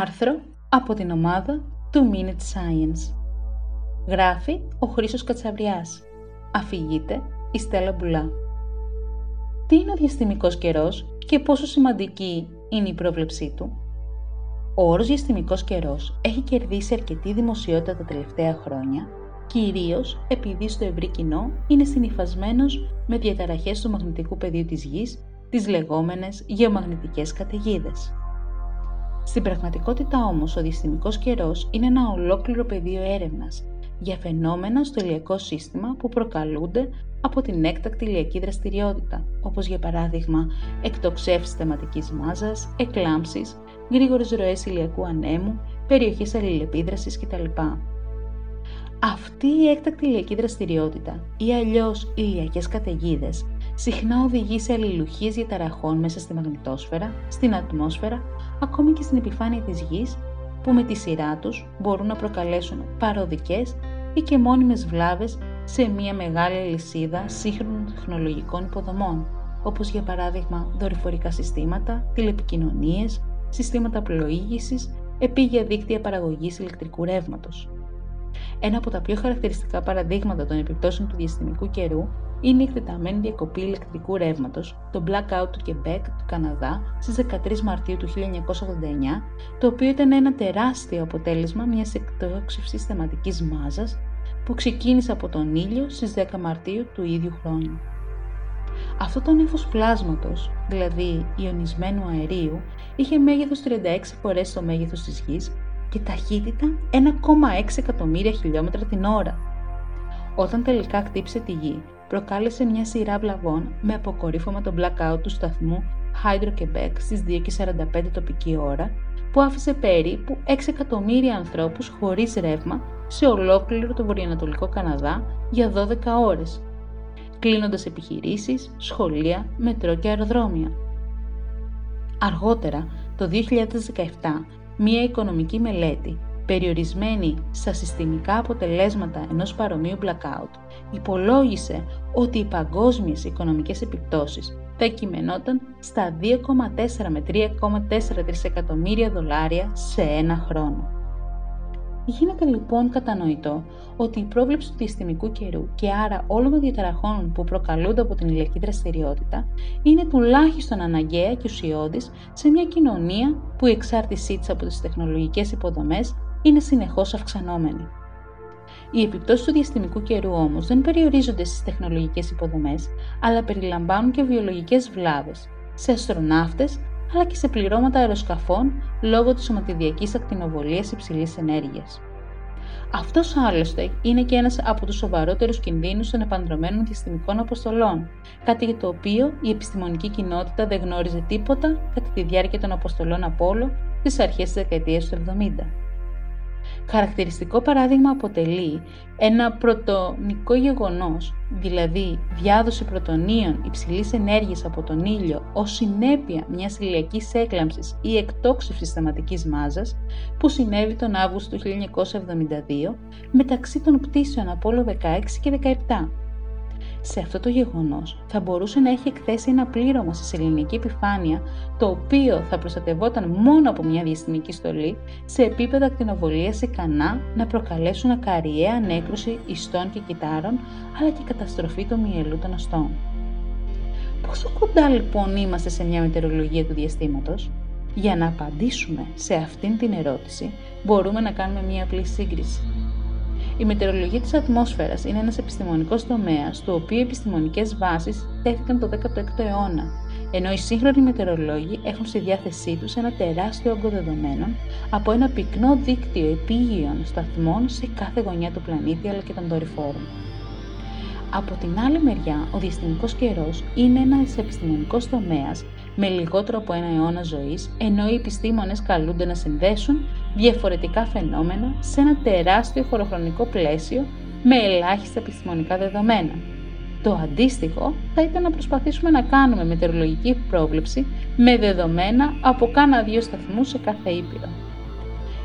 Άρθρο από την ομάδα του Minute Science. Γράφει ο Χρήστος Κατσαβριάς. Αφηγείται η Στέλλα Μπουλά. Τι είναι ο διαστημικός καιρός και πόσο σημαντική είναι η πρόβλεψή του; Ο όρος διαστημικός καιρός έχει κερδίσει αρκετή δημοσιότητα τα τελευταία χρόνια, κυρίως επειδή στο ευρύ κοινό είναι συνυφασμένος με διαταραχές του μαγνητικού πεδίου της Γης, τις λεγόμενες γεωμαγνητικές καταιγίδες. Στην πραγματικότητα όμως, ο διαστημικός καιρός είναι ένα ολόκληρο πεδίο έρευνας για φαινόμενα στο ηλιακό σύστημα που προκαλούνται από την έκτακτη ηλιακή δραστηριότητα, όπως για παράδειγμα εκτοξεύσεις θεματικής μάζας, εκλάμψεις, γρήγορες ροές ηλιακού ανέμου, περιοχές αλληλεπίδρασης κτλ. Αυτή η έκτακτη ηλιακή δραστηριότητα ή αλλιώς ηλιακές καταιγίδες συχνά οδηγεί σε αλληλουχίες διαταραχών μέσα στη μαγνητόσφαιρα, στην ατμόσφαιρα, ακόμη και στην επιφάνεια της γης, που με τη σειρά τους μπορούν να προκαλέσουν παροδικές ή και μόνιμες βλάβες σε μια μεγάλη αλυσίδα σύγχρονων τεχνολογικών υποδομών, όπως για παράδειγμα δορυφορικά συστήματα, τηλεπικοινωνίες, συστήματα πλοήγησης, επίγεια δίκτυα παραγωγής ηλεκτρικού ρεύματος. Ένα από τα πιο χαρακτηριστικά παραδείγματα των επιπτώσεων του διαστημικού καιρού είναι η εκτεταμένη διακοπή ηλεκτρικού ρεύματος, το blackout του Quebec του Καναδά στις 13 Μαρτίου του 1989, το οποίο ήταν ένα τεράστιο αποτέλεσμα μιας εκτόξευσης θεματικής μάζας που ξεκίνησε από τον ήλιο στις 10 Μαρτίου του ίδιου χρόνου. Αυτό το νέφος πλάσματος, δηλαδή ιονισμένου αερίου, είχε μέγεθος 36 φορές το μέγεθος της Γης και ταχύτητα 1,6 εκατομμύρια χιλιόμετρα την ώρα. Όταν τελικά χτύπησε τη Γη, προκάλεσε μια σειρά βλαβών με αποκορύφωμα το blackout του σταθμού Hydro-Quebec στις 2.45 τοπική ώρα, που άφησε περίπου 6 εκατομμύρια ανθρώπους χωρίς ρεύμα σε ολόκληρο το βορειοανατολικό Καναδά για 12 ώρες, κλείνοντας επιχειρήσεις, σχολεία, μετρό και αεροδρόμια. Αργότερα, το 2017, μία οικονομική μελέτη περιορισμένη στα συστημικά αποτελέσματα ενός παρομοίου blackout, υπολόγισε ότι οι παγκόσμιες οικονομικές επιπτώσεις θα κειμενόταν στα 2,4 με 3,4 τρισεκατομμύρια δολάρια σε ένα χρόνο. Γίνεται λοιπόν κατανοητό ότι η πρόβλεψη του διαστημικού καιρού και άρα όλων των διαταραχών που προκαλούνται από την ηλιακή δραστηριότητα είναι τουλάχιστον αναγκαία και ουσιώδης σε μια κοινωνία που η εξάρτησή της από τις τεχνολογικές υποδομές είναι συνεχώς αυξανόμενη. Οι επιπτώσεις του διαστημικού καιρού όμως δεν περιορίζονται στις τεχνολογικές υποδομές, αλλά περιλαμβάνουν και βιολογικές βλάβες σε αστροναύτες αλλά και σε πληρώματα αεροσκαφών λόγω της σωματιδιακής ακτινοβολίας υψηλής ενέργειας. Αυτός άλλωστε είναι και ένας από τους σοβαρότερους κινδύνους των επανδρομένων διαστημικών αποστολών, κάτι για το οποίο η επιστημονική κοινότητα δεν γνώριζε τίποτα κατά τη διάρκεια των αποστολών Απόλο στις αρχές της δεκαετίας του 70. Χαρακτηριστικό παράδειγμα αποτελεί ένα πρωτονικό γεγονός, δηλαδή διάδοση πρωτονίων υψηλής ενέργειας από τον ήλιο ως συνέπεια μιας ηλιακής έκλαμψης ή εκτόξευσης θεματικής μάζας που συνέβη τον Αύγουστο του 1972 μεταξύ των πτήσεων Απόλλω 16 και 17 σε αυτό το γεγονός θα μπορούσε να έχει εκθέσει ένα πλήρωμα σε σεληνική επιφάνεια το οποίο θα προστατευόταν μόνο από μια διαστημική στολή σε επίπεδα ακτινοβολίας ικανά να προκαλέσουν ακαριαία ανέκρουση ιστών και κυτάρων αλλά και καταστροφή του μυελού των αστών. Πόσο κοντά λοιπόν είμαστε σε μια μετεωρολογία του διαστήματος; Για να απαντήσουμε σε αυτήν την ερώτηση μπορούμε να κάνουμε μια απλή σύγκριση. Η μετεωρολογία της ατμόσφαιρας είναι ένας επιστημονικός τομέας, του οποίου οι επιστημονικές βάσεις τέθηκαν το 16ο αιώνα, ενώ οι σύγχρονοι μετεωρολόγοι έχουν στη διάθεσή τους ένα τεράστιο όγκο δεδομένων από ένα πυκνό δίκτυο επίγειων σταθμών σε κάθε γωνιά του πλανήτη αλλά και των δορυφόρων. Από την άλλη μεριά, ο διαστημικός καιρός είναι ένας επιστημονικός τομέας με λιγότερο από ένα αιώνα ζωής, ενώ οι επιστήμονες καλούνται να συνδέσουν διαφορετικά φαινόμενα σε ένα τεράστιο χωροχρονικό πλαίσιο με ελάχιστα επιστημονικά δεδομένα. Το αντίστοιχο θα ήταν να προσπαθήσουμε να κάνουμε μετεωρολογική πρόβλεψη με δεδομένα από κάνα δύο σταθμούς σε κάθε ήπειρο.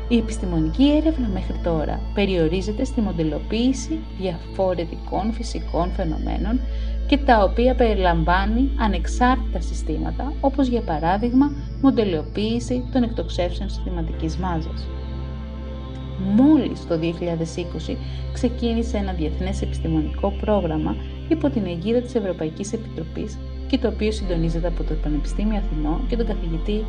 Η επιστημονική έρευνα μέχρι τώρα περιορίζεται στη μοντελοποίηση διαφορετικών φυσικών φαινομένων και τα οποία περιλαμβάνει ανεξάρτητα συστήματα, όπως για παράδειγμα μοντελοποίηση των εκτοξεύσεων συστηματικής μάζας. Μόλις το 2020 ξεκίνησε ένα διεθνές επιστημονικό πρόγραμμα υπό την αιγύδα της Ευρωπαϊκής Επιτροπής και το οποίο συντονίζεται από το Πανεπιστήμιο Αθηνών και τον καθηγητή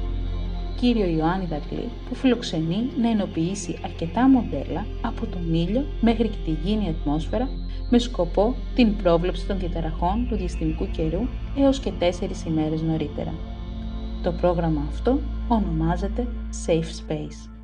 κύριο Ιωάννη Δαγκλή που φιλοξενεί να ενοποιήσει αρκετά μοντέλα από τον ήλιο μέχρι και τη γήινη ατμόσφαιρα με σκοπό την πρόβλεψη των διαταραχών του διαστημικού καιρού έως και τέσσερις ημέρες νωρίτερα. Το πρόγραμμα αυτό ονομάζεται Safe Space.